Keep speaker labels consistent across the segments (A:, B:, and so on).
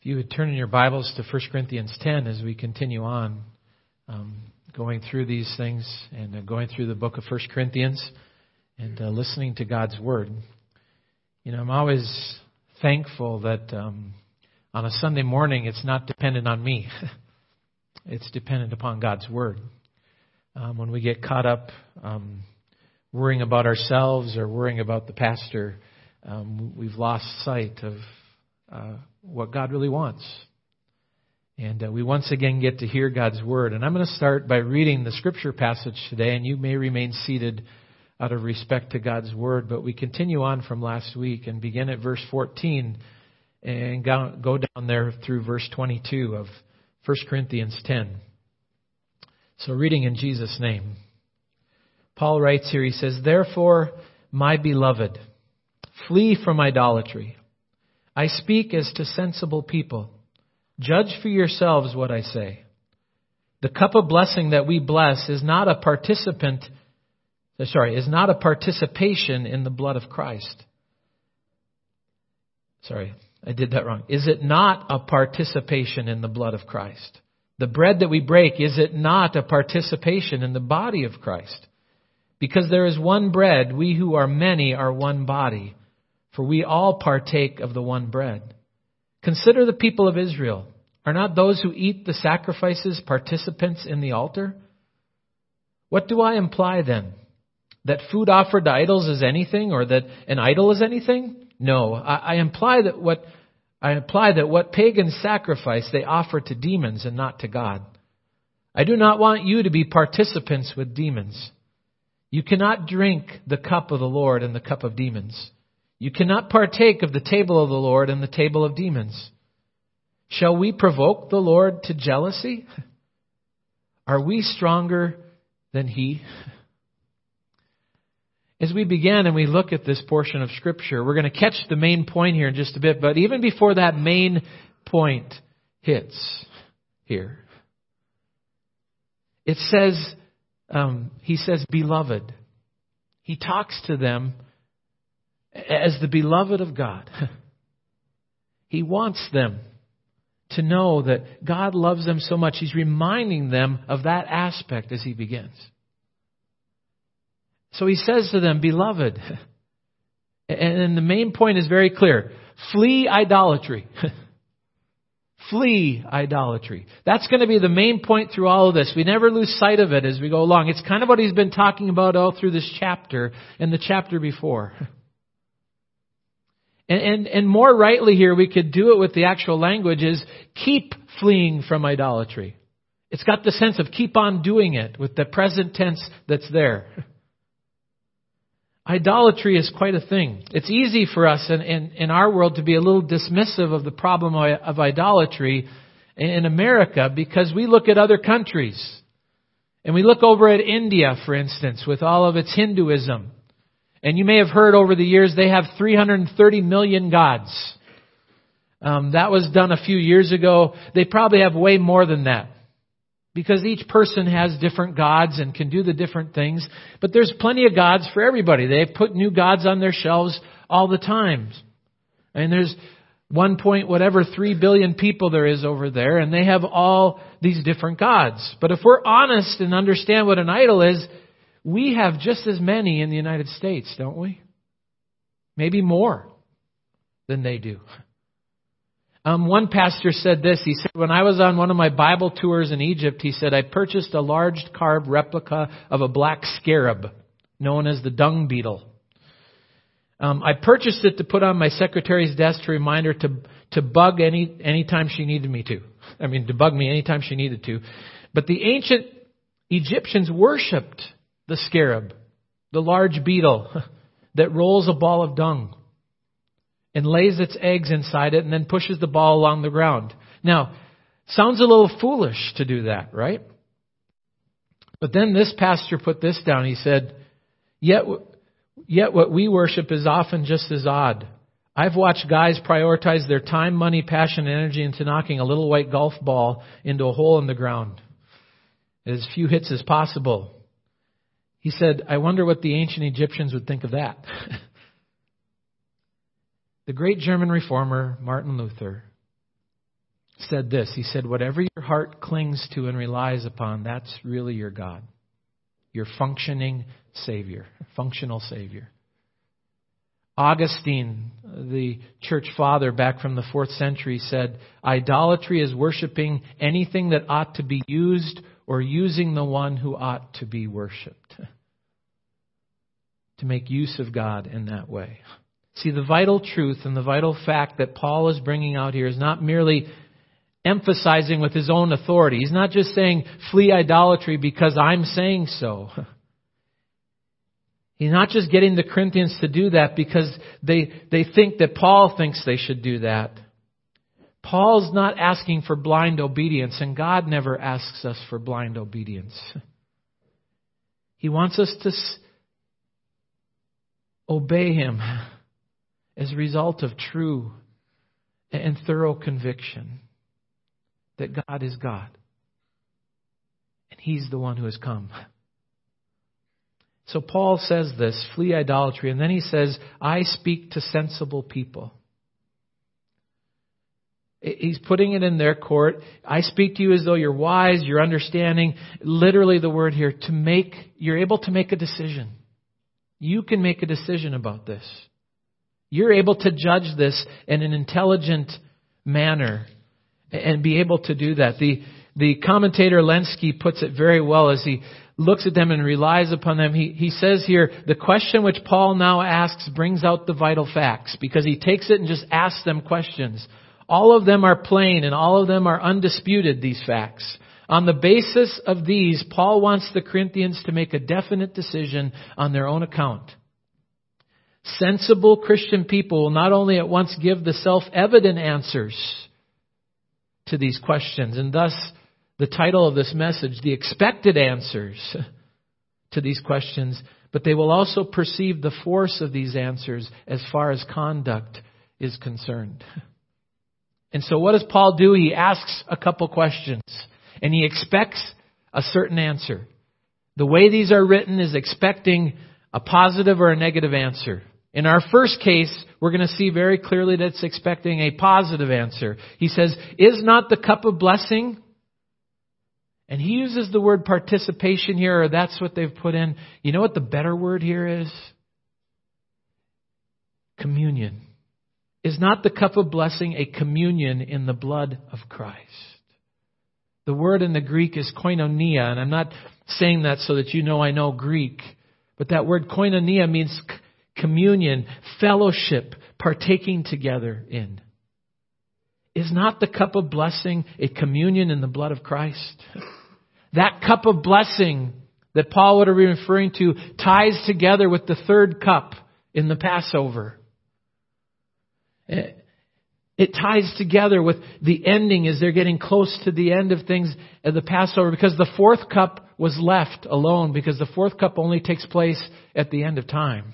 A: If you would turn in your Bibles to 1 Corinthians 10 as we continue on um, going through these things and uh, going through the book of 1 Corinthians and uh, listening to God's Word. You know, I'm always thankful that um, on a Sunday morning it's not dependent on me, it's dependent upon God's Word. Um, when we get caught up um, worrying about ourselves or worrying about the pastor, um, we've lost sight of uh, what God really wants. And uh, we once again get to hear God's Word. And I'm going to start by reading the scripture passage today, and you may remain seated out of respect to God's Word. But we continue on from last week and begin at verse 14 and go down there through verse 22 of 1 Corinthians 10. So, reading in Jesus' name. Paul writes here, he says, Therefore, my beloved, flee from idolatry. I speak as to sensible people. Judge for yourselves what I say. The cup of blessing that we bless is not a participant, uh, sorry, is not a participation in the blood of Christ. Sorry, I did that wrong. Is it not a participation in the blood of Christ? The bread that we break, is it not a participation in the body of Christ? Because there is one bread, we who are many are one body for we all partake of the one bread. Consider the people of Israel. Are not those who eat the sacrifices participants in the altar? What do I imply then? That food offered to idols is anything, or that an idol is anything? No, I, I imply that what I imply that what pagans sacrifice they offer to demons and not to God. I do not want you to be participants with demons. You cannot drink the cup of the Lord and the cup of demons. You cannot partake of the table of the Lord and the table of demons. Shall we provoke the Lord to jealousy? Are we stronger than He? As we begin and we look at this portion of Scripture, we're going to catch the main point here in just a bit, but even before that main point hits here, it says, um, He says, Beloved. He talks to them as the beloved of God. He wants them to know that God loves them so much. He's reminding them of that aspect as he begins. So he says to them, Beloved, and the main point is very clear flee idolatry. flee idolatry. That's going to be the main point through all of this. We never lose sight of it as we go along. It's kind of what he's been talking about all through this chapter and the chapter before. And, and, and more rightly here, we could do it with the actual language is keep fleeing from idolatry. It's got the sense of keep on doing it with the present tense that's there. Idolatry is quite a thing. It's easy for us in, in, in, our world to be a little dismissive of the problem of idolatry in America because we look at other countries. And we look over at India, for instance, with all of its Hinduism. And you may have heard over the years they have 330 million gods. Um, that was done a few years ago. They probably have way more than that. Because each person has different gods and can do the different things. But there's plenty of gods for everybody. They put new gods on their shelves all the time. And there's one point whatever three billion people there is over there, and they have all these different gods. But if we're honest and understand what an idol is, we have just as many in the United States, don't we? Maybe more than they do. Um, one pastor said this. He said, When I was on one of my Bible tours in Egypt, he said, I purchased a large carved replica of a black scarab known as the dung beetle. Um, I purchased it to put on my secretary's desk to remind her to, to bug any anytime she needed me to. I mean, to bug me anytime she needed to. But the ancient Egyptians worshipped the scarab, the large beetle that rolls a ball of dung and lays its eggs inside it and then pushes the ball along the ground. Now, sounds a little foolish to do that, right? But then this pastor put this down. He said, yet, yet what we worship is often just as odd. I've watched guys prioritize their time, money, passion, and energy into knocking a little white golf ball into a hole in the ground. As few hits as possible. He said, I wonder what the ancient Egyptians would think of that. the great German reformer, Martin Luther, said this. He said, Whatever your heart clings to and relies upon, that's really your God. Your functioning Savior, functional Savior. Augustine, the church father back from the fourth century, said, Idolatry is worshiping anything that ought to be used or using the one who ought to be worshiped. To make use of God in that way. See, the vital truth and the vital fact that Paul is bringing out here is not merely emphasizing with his own authority. He's not just saying, flee idolatry because I'm saying so. He's not just getting the Corinthians to do that because they, they think that Paul thinks they should do that. Paul's not asking for blind obedience, and God never asks us for blind obedience. He wants us to obey Him as a result of true and thorough conviction that God is God. And He's the one who has come. So Paul says this flee idolatry, and then he says, I speak to sensible people. He's putting it in their court. I speak to you as though you're wise, you're understanding. Literally, the word here, to make, you're able to make a decision. You can make a decision about this. You're able to judge this in an intelligent manner and be able to do that. The, the commentator Lenski puts it very well as he looks at them and relies upon them. He, he says here, the question which Paul now asks brings out the vital facts because he takes it and just asks them questions. All of them are plain and all of them are undisputed, these facts. On the basis of these, Paul wants the Corinthians to make a definite decision on their own account. Sensible Christian people will not only at once give the self-evident answers to these questions, and thus the title of this message, the expected answers to these questions, but they will also perceive the force of these answers as far as conduct is concerned. And so what does Paul do? He asks a couple questions and he expects a certain answer. The way these are written is expecting a positive or a negative answer. In our first case, we're going to see very clearly that it's expecting a positive answer. He says, Is not the cup of blessing? And he uses the word participation here, or that's what they've put in. You know what the better word here is? Communion. Is not the cup of blessing a communion in the blood of Christ? The word in the Greek is koinonia, and I'm not saying that so that you know I know Greek, but that word koinonia means communion, fellowship, partaking together in. Is not the cup of blessing a communion in the blood of Christ? That cup of blessing that Paul would have been referring to ties together with the third cup in the Passover. Eh, It ties together with the ending as they're getting close to the end of things at the Passover because the fourth cup was left alone because the fourth cup only takes place at the end of time.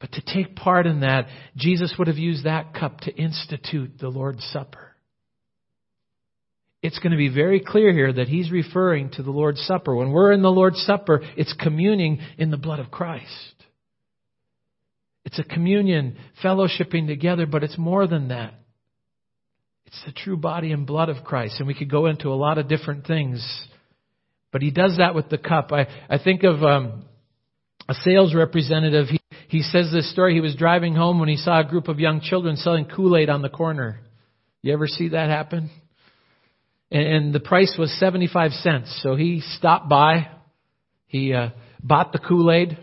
A: But to take part in that, Jesus would have used that cup to institute the Lord's Supper. It's going to be very clear here that he's referring to the Lord's Supper. When we're in the Lord's Supper, it's communing in the blood of Christ. It's a communion, fellowshipping together, but it's more than that. It's the true body and blood of Christ. And we could go into a lot of different things. But he does that with the cup. I, I think of um, a sales representative. He, he says this story. He was driving home when he saw a group of young children selling Kool Aid on the corner. You ever see that happen? And, and the price was 75 cents. So he stopped by. He uh, bought the Kool Aid.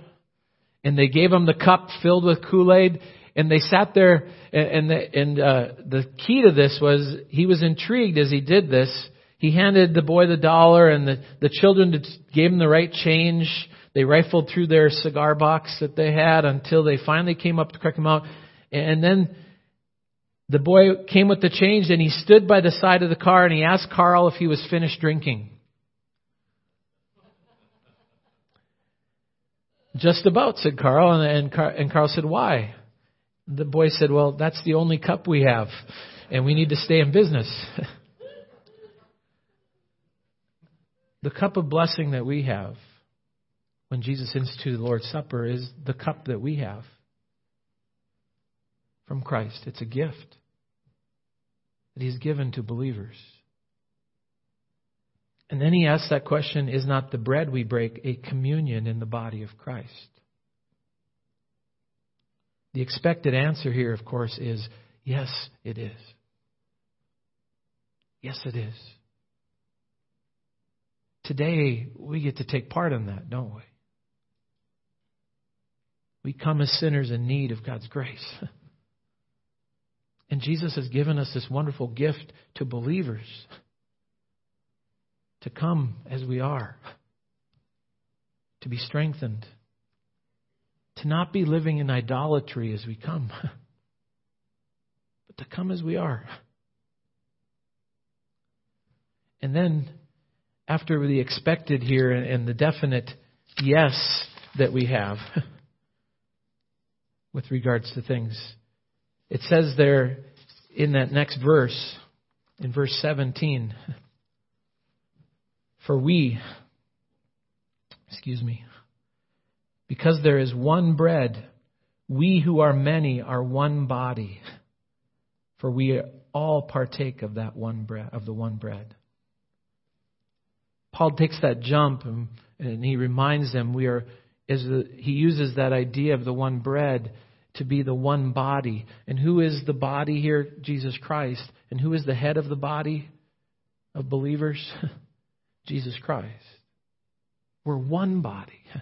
A: And they gave him the cup filled with Kool Aid. And they sat there. And, the, and uh, the key to this was he was intrigued as he did this. He handed the boy the dollar, and the, the children gave him the right change they rifled through their cigar box that they had until they finally came up to correct him out. And then the boy came with the change and he stood by the side of the car and he asked Carl if he was finished drinking. Just about, said Carl. And, and, and Carl said, why? The boy said, well, that's the only cup we have and we need to stay in business. the cup of blessing that we have when Jesus instituted the Lord's Supper is the cup that we have from Christ. It's a gift. that He's given to believers. And then he asks that question Is not the bread we break a communion in the body of Christ? The expected answer here, of course, is yes, it is. Yes, it is. Today, we get to take part in that, don't we? We come as sinners in need of God's grace. And Jesus has given us this wonderful gift to believers to come as we are, to be strengthened, to not be living in idolatry as we come, but to come as we are. And then, after the expected here and the definite yes that we have with regards to things, it says there in that next verse, in verse 17, for we, excuse me, because there is one bread, we who are many are one body, for we all partake of that one bread, of the one bread. Paul takes that jump and, and he reminds them we are, as the, he uses that idea of the one bread to be the one body. And who is the body here? Jesus Christ. And who is the head of the body of believers? Jesus Christ. We're one body.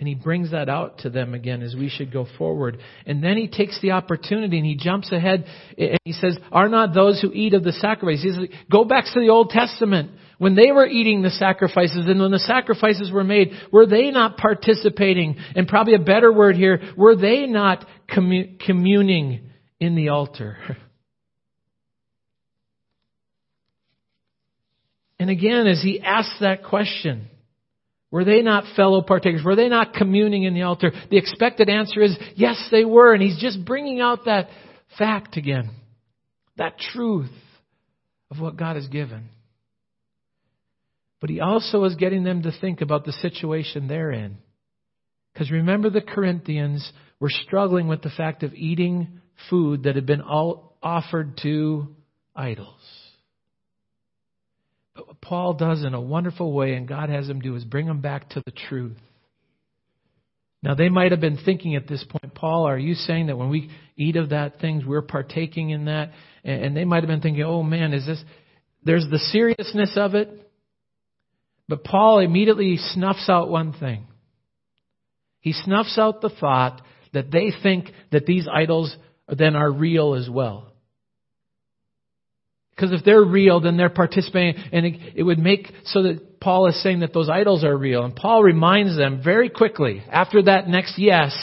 A: And he brings that out to them again as we should go forward. And then he takes the opportunity and he jumps ahead and he says, Are not those who eat of the sacrifice? He says, Go back to the Old Testament. When they were eating the sacrifices and when the sacrifices were made, were they not participating? And probably a better word here, were they not communing in the altar? And again, as he asks that question, were they not fellow partakers? Were they not communing in the altar? The expected answer is yes, they were. And he's just bringing out that fact again, that truth of what God has given. But he also is getting them to think about the situation they're in. Because remember, the Corinthians were struggling with the fact of eating food that had been all offered to idols. Paul does in a wonderful way, and God has him do, is bring them back to the truth. Now, they might have been thinking at this point, Paul, are you saying that when we eat of that things, we're partaking in that? And they might have been thinking, oh man, is this, there's the seriousness of it. But Paul immediately snuffs out one thing. He snuffs out the thought that they think that these idols then are real as well. Because if they're real, then they're participating, and it, it, would make so that Paul is saying that those idols are real. And Paul reminds them very quickly, after that next yes,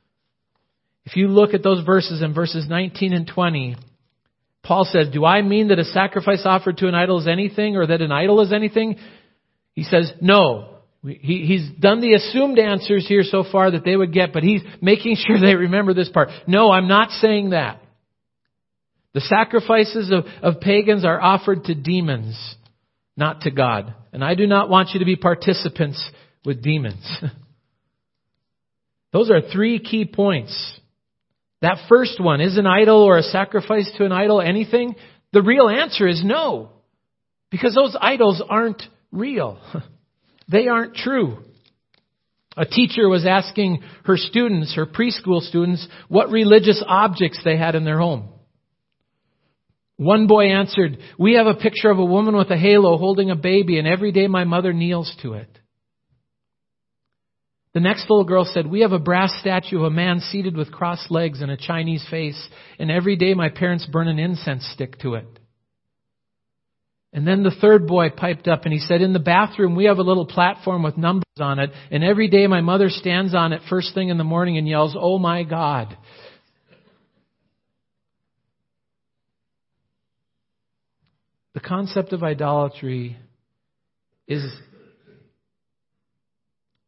A: if you look at those verses in verses 19 and 20, Paul says, Do I mean that a sacrifice offered to an idol is anything, or that an idol is anything? He says, No. He, he's done the assumed answers here so far that they would get, but he's making sure they remember this part. No, I'm not saying that. The sacrifices of, of pagans are offered to demons, not to God. And I do not want you to be participants with demons. Those are three key points. That first one, is an idol or a sacrifice to an idol anything? The real answer is no. Because those idols aren't real. They aren't true. A teacher was asking her students, her preschool students, what religious objects they had in their home. One boy answered, We have a picture of a woman with a halo holding a baby, and every day my mother kneels to it. The next little girl said, We have a brass statue of a man seated with crossed legs and a Chinese face, and every day my parents burn an incense stick to it. And then the third boy piped up and he said, In the bathroom, we have a little platform with numbers on it, and every day my mother stands on it first thing in the morning and yells, Oh my God. The concept of idolatry is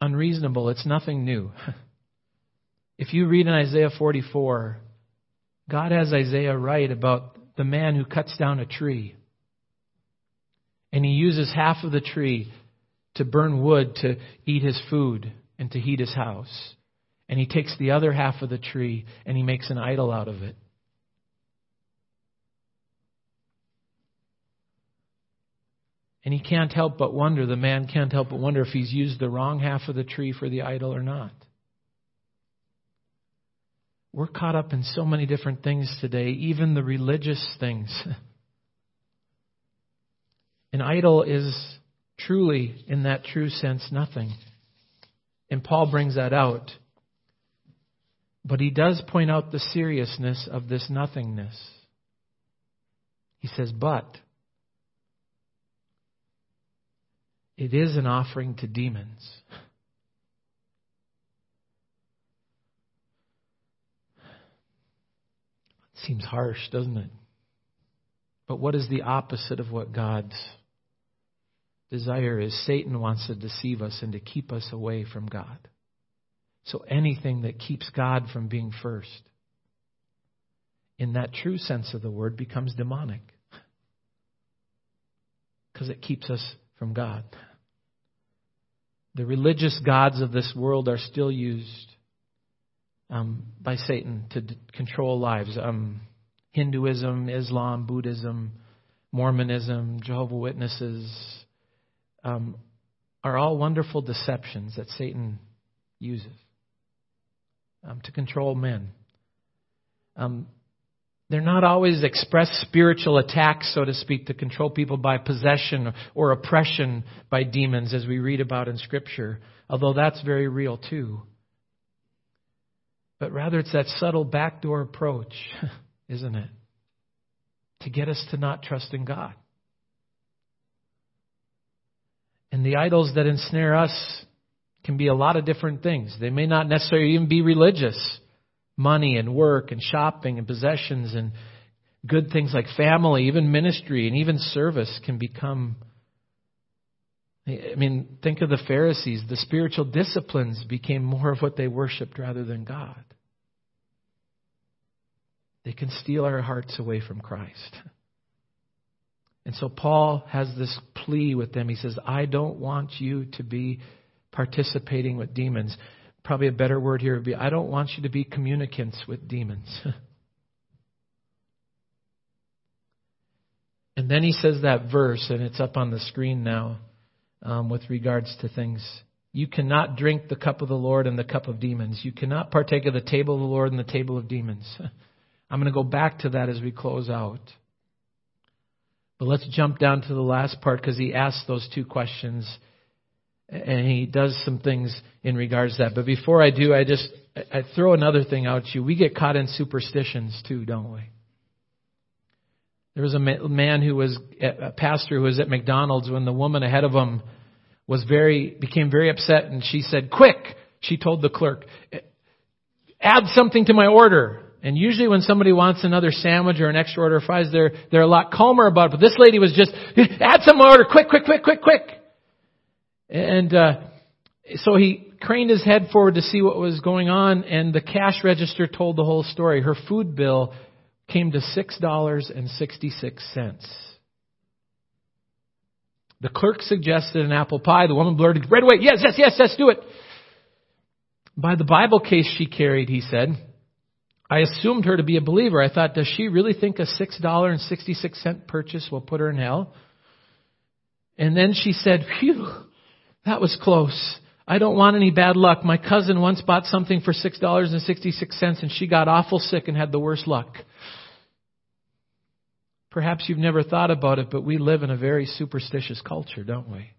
A: unreasonable. It's nothing new. If you read in Isaiah 44, God has Isaiah write about the man who cuts down a tree. And he uses half of the tree to burn wood to eat his food and to heat his house. And he takes the other half of the tree and he makes an idol out of it. And he can't help but wonder, the man can't help but wonder if he's used the wrong half of the tree for the idol or not. We're caught up in so many different things today, even the religious things. An idol is truly, in that true sense, nothing. And Paul brings that out. But he does point out the seriousness of this nothingness. He says, but it is an offering to demons. It seems harsh, doesn't it? But what is the opposite of what God's desire is? Satan wants to deceive us and to keep us away from God. So anything that keeps God from being first, in that true sense of the word, becomes demonic. Because it keeps us from God. The religious gods of this world are still used um, by Satan to d- control lives. Um, Hinduism, Islam, Buddhism, Mormonism, Jehovah Witnesses um, are all wonderful deceptions that Satan uses um, to control men. They're not always expressed spiritual attacks, so to speak, to control people by possession or oppression by demons, as we read about in Scripture, although that's very real too. But rather, it's that subtle backdoor approach, isn't it? To get us to not trust in God. And the idols that ensnare us can be a lot of different things. They may not necessarily even be religious. Money and work and shopping and possessions and good things like family, even ministry and even service can become. I mean, think of the Pharisees. The spiritual disciplines became more of what they worshiped rather than God. They can steal our hearts away from Christ. And so Paul has this plea with them. He says, I don't want you to be participating with demons. Probably a better word here would be I don't want you to be communicants with demons. and then he says that verse, and it's up on the screen now um, with regards to things. You cannot drink the cup of the Lord and the cup of demons. You cannot partake of the table of the Lord and the table of demons. I'm going to go back to that as we close out. But let's jump down to the last part because he asks those two questions and he does some things in regards to that. But before I do, I just I throw another thing out to you. We get caught in superstitions too, don't we? There was a man who was a pastor who was at McDonald's when the woman ahead of him was very became very upset and she said, "Quick!" She told the clerk, "Add something to my order." And usually when somebody wants another sandwich or an extra order of fries, they're they're a lot calmer about it. But this lady was just, "Add some order, quick, quick, quick, quick, quick." And uh, so he craned his head forward to see what was going on, and the cash register told the whole story. Her food bill came to $6.66. The clerk suggested an apple pie. The woman blurted right away, Yes, yes, yes, let's do it. By the Bible case she carried, he said, I assumed her to be a believer. I thought, does she really think a $6.66 purchase will put her in hell? And then she said, Phew, that was close. I don't want any bad luck. My cousin once bought something for $6.66 and she got awful sick and had the worst luck. Perhaps you've never thought about it, but we live in a very superstitious culture, don't we?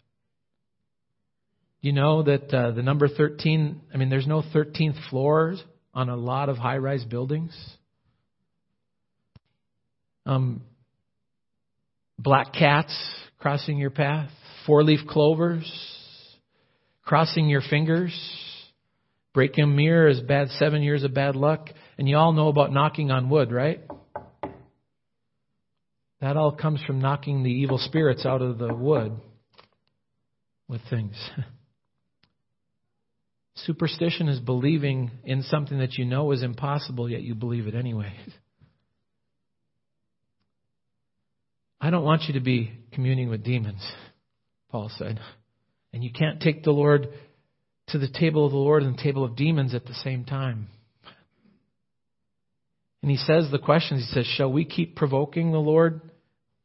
A: You know that uh, the number 13, I mean, there's no 13th floors on a lot of high rise buildings. Um, black cats crossing your path, four leaf clovers, crossing your fingers. Breaking a mirror is bad, seven years of bad luck. And you all know about knocking on wood, right? That all comes from knocking the evil spirits out of the wood with things. Superstition is believing in something that you know is impossible, yet you believe it anyway. I don't want you to be communing with demons, Paul said. And you can't take the Lord to the table of the Lord and the table of demons at the same time. And he says the questions, he says, Shall we keep provoking the Lord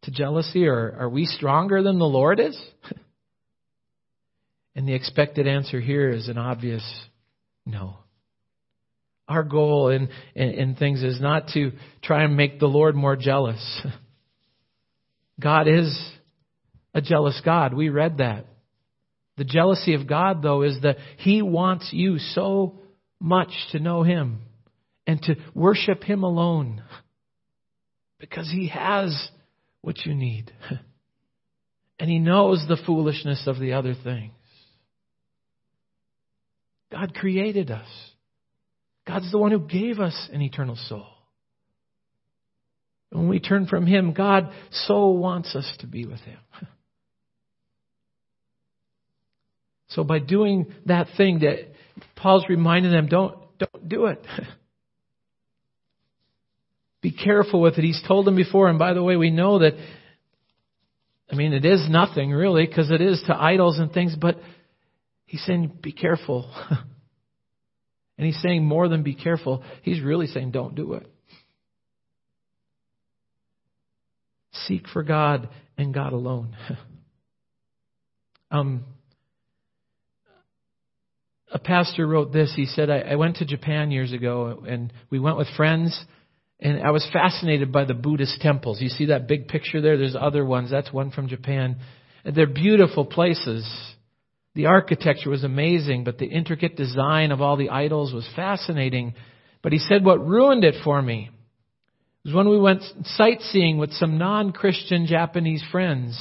A: to jealousy, or are we stronger than the Lord is? and the expected answer here is an obvious no. Our goal in, in, in things is not to try and make the Lord more jealous. God is a jealous God. We read that. The jealousy of God, though, is that He wants you so much to know Him and to worship Him alone because He has what you need. And He knows the foolishness of the other things. God created us. God's the one who gave us an eternal soul. When we turn from Him, God so wants us to be with Him. So by doing that thing that Paul's reminding them, don't, don't do it. Be careful with it. He's told them before, and by the way, we know that, I mean, it is nothing really, because it is to idols and things, but he's saying, be careful. and he's saying more than be careful. He's really saying, don't do it. Seek for God and God alone. um, a pastor wrote this. He said, I, I went to Japan years ago and we went with friends and I was fascinated by the Buddhist temples. You see that big picture there? There's other ones. That's one from Japan. And they're beautiful places. The architecture was amazing, but the intricate design of all the idols was fascinating. But he said what ruined it for me was when we went sightseeing with some non-Christian Japanese friends.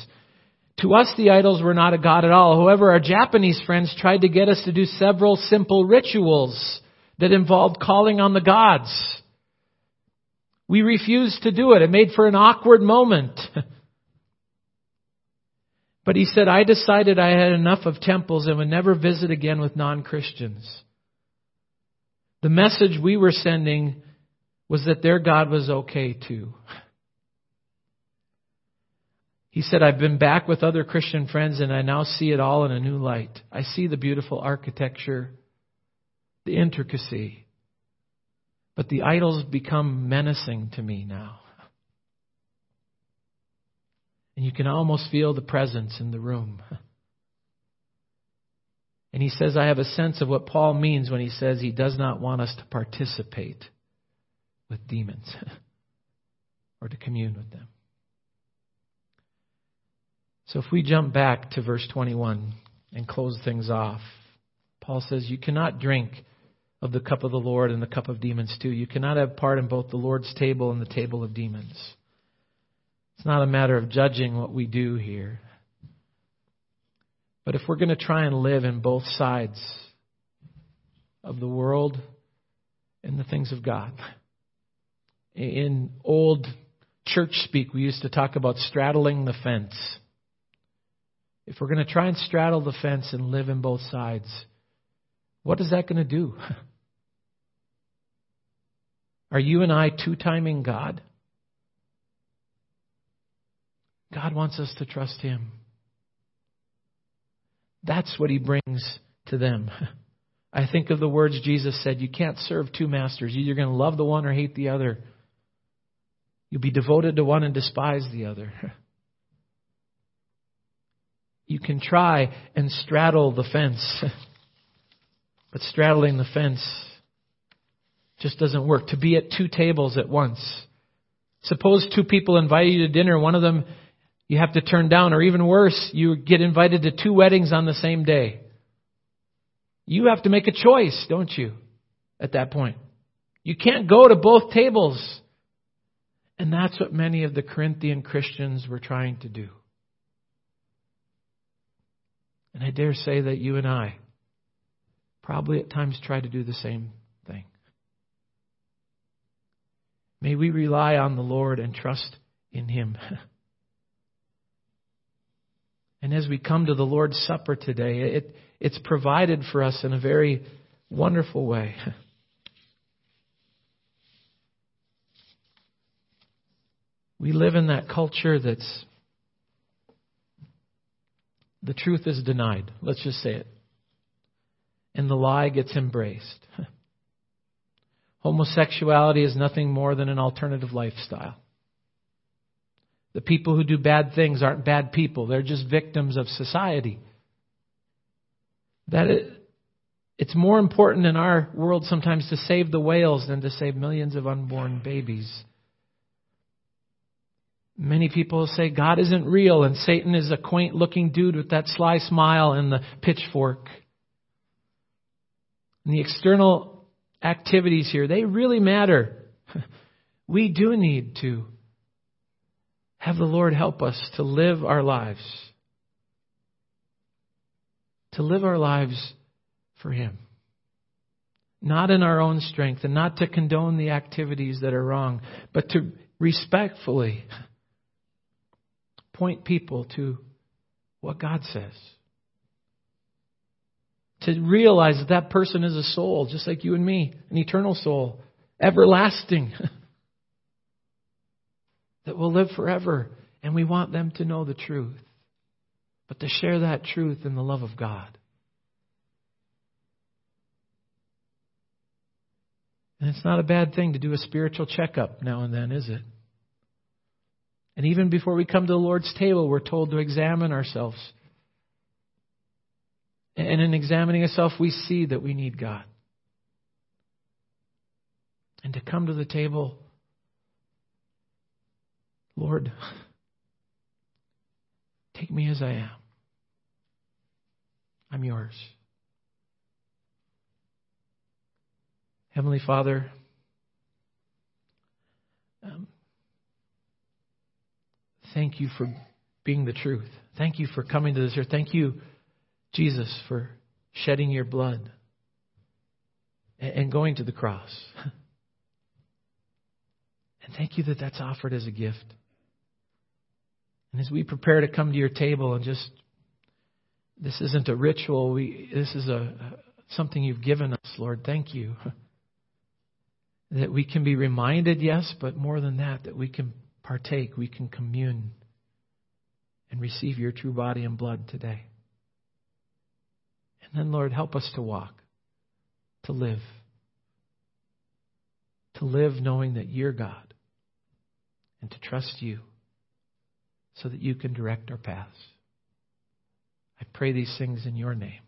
A: To us, the idols were not a god at all. However, our Japanese friends tried to get us to do several simple rituals that involved calling on the gods. We refused to do it. It made for an awkward moment. but he said, I decided I had enough of temples and would never visit again with non-Christians. The message we were sending was that their God was okay too. He said, I've been back with other Christian friends and I now see it all in a new light. I see the beautiful architecture, the intricacy. But the idols become menacing to me now. And you can almost feel the presence in the room. And he says, I have a sense of what Paul means when he says he does not want us to participate with demons or to commune with them. So if we jump back to verse 21 and close things off, Paul says, You cannot drink of the cup of the Lord and the cup of demons too. You cannot have part in both the Lord's table and the table of demons. It's not a matter of judging what we do here. But if we're going to try and live in both sides of the world and the things of God, in old church speak, we used to talk about straddling the fence. If we're going to try and straddle the fence and live in both sides, what is that going to do? Are you and I two timing God? God wants us to trust Him. That's what He brings to them. I think of the words Jesus said you can't serve two masters. You're going to love the one or hate the other. You'll be devoted to one and despise the other. You can try and straddle the fence. but straddling the fence just doesn't work. To be at two tables at once. Suppose two people invite you to dinner, one of them you have to turn down, or even worse, you get invited to two weddings on the same day. You have to make a choice, don't you, at that point? You can't go to both tables. And that's what many of the Corinthian Christians were trying to do. And I dare say that you and I probably at times try to do the same thing. May we rely on the Lord and trust in Him. and as we come to the Lord's Supper today, it, it's provided for us in a very wonderful way. We live in that culture that's the truth is denied. Let's just say it. And the lie gets embraced. Homosexuality is nothing more than an alternative lifestyle. The people who do bad things aren't bad people, they're just victims of society. That it, it's more important in our world sometimes to save the whales than to save millions of unborn babies. Many people say God isn't real and Satan is a quaint looking dude with that sly smile and the pitchfork. And the external activities here, they really matter. We do need to have the Lord help us to live our lives. To live our lives for Him. Not in our own strength and not to condone the activities that are wrong, but to respectfully point people to what God says. To realize that that person is a soul, just like you and me, an eternal soul, everlasting. that will live forever. And we want them to know the truth. But to share that truth in the love of God. And it's not a bad thing to do a spiritual checkup now and then, is it? And even before we come to the Lord's table, we're told to examine ourselves. And in examining ourselves, we see that we need God. And to come to the table Lord, take me as I am. I'm yours. Heavenly Father, um, thank you for being the truth. Thank you for coming to this earth. Thank you, Jesus, for shedding your blood and going to the cross. And thank you that that's offered as a gift. And as we prepare to come to your table and just, this isn't a ritual, we, this is a, something you've given us, Lord. Thank you. That we can be reminded, yes, but more than that, that we can partake, we can commune and receive your true body and blood today. And then, Lord, help us to walk, to live, to live knowing that you're God, and to trust you so that you can direct our paths. I pray these things in your name.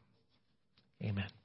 A: Amen.